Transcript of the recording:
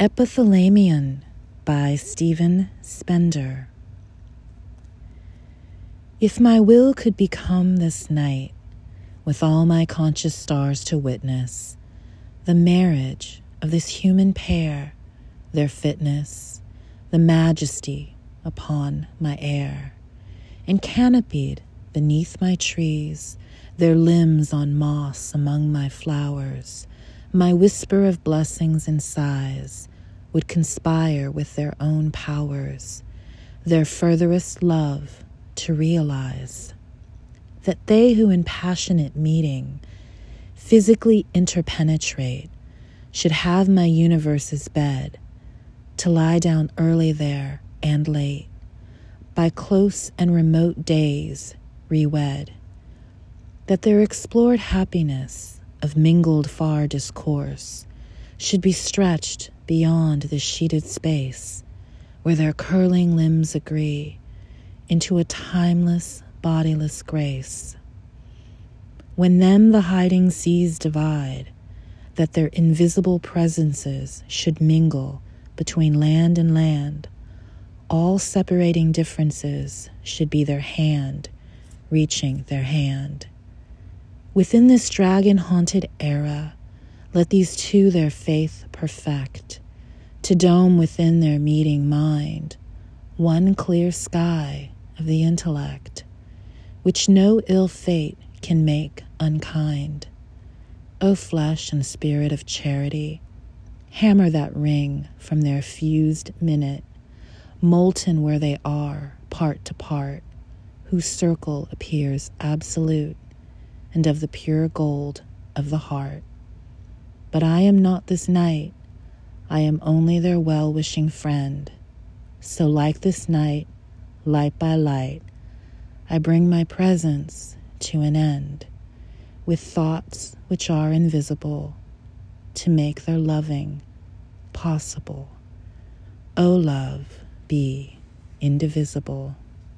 Epithalamion by Stephen Spender. If my will could become this night, with all my conscious stars to witness, the marriage of this human pair, their fitness, the majesty upon my air, and canopied beneath my trees, their limbs on moss among my flowers, my whisper of blessings and sighs would conspire with their own powers, their furthest love to realize. That they who in passionate meeting physically interpenetrate should have my universe's bed, to lie down early there and late, by close and remote days rewed. That their explored happiness of mingled far discourse should be stretched beyond the sheeted space where their curling limbs agree into a timeless, bodiless grace. When them the hiding seas divide, that their invisible presences should mingle between land and land, all separating differences should be their hand reaching their hand. Within this dragon haunted era, let these two their faith perfect, to dome within their meeting mind one clear sky of the intellect, which no ill fate can make unkind. O flesh and spirit of charity, hammer that ring from their fused minute, molten where they are, part to part, whose circle appears absolute and of the pure gold of the heart. But I am not this night, I am only their well wishing friend. So, like this night, light by light, I bring my presence to an end with thoughts which are invisible to make their loving possible. O love, be indivisible.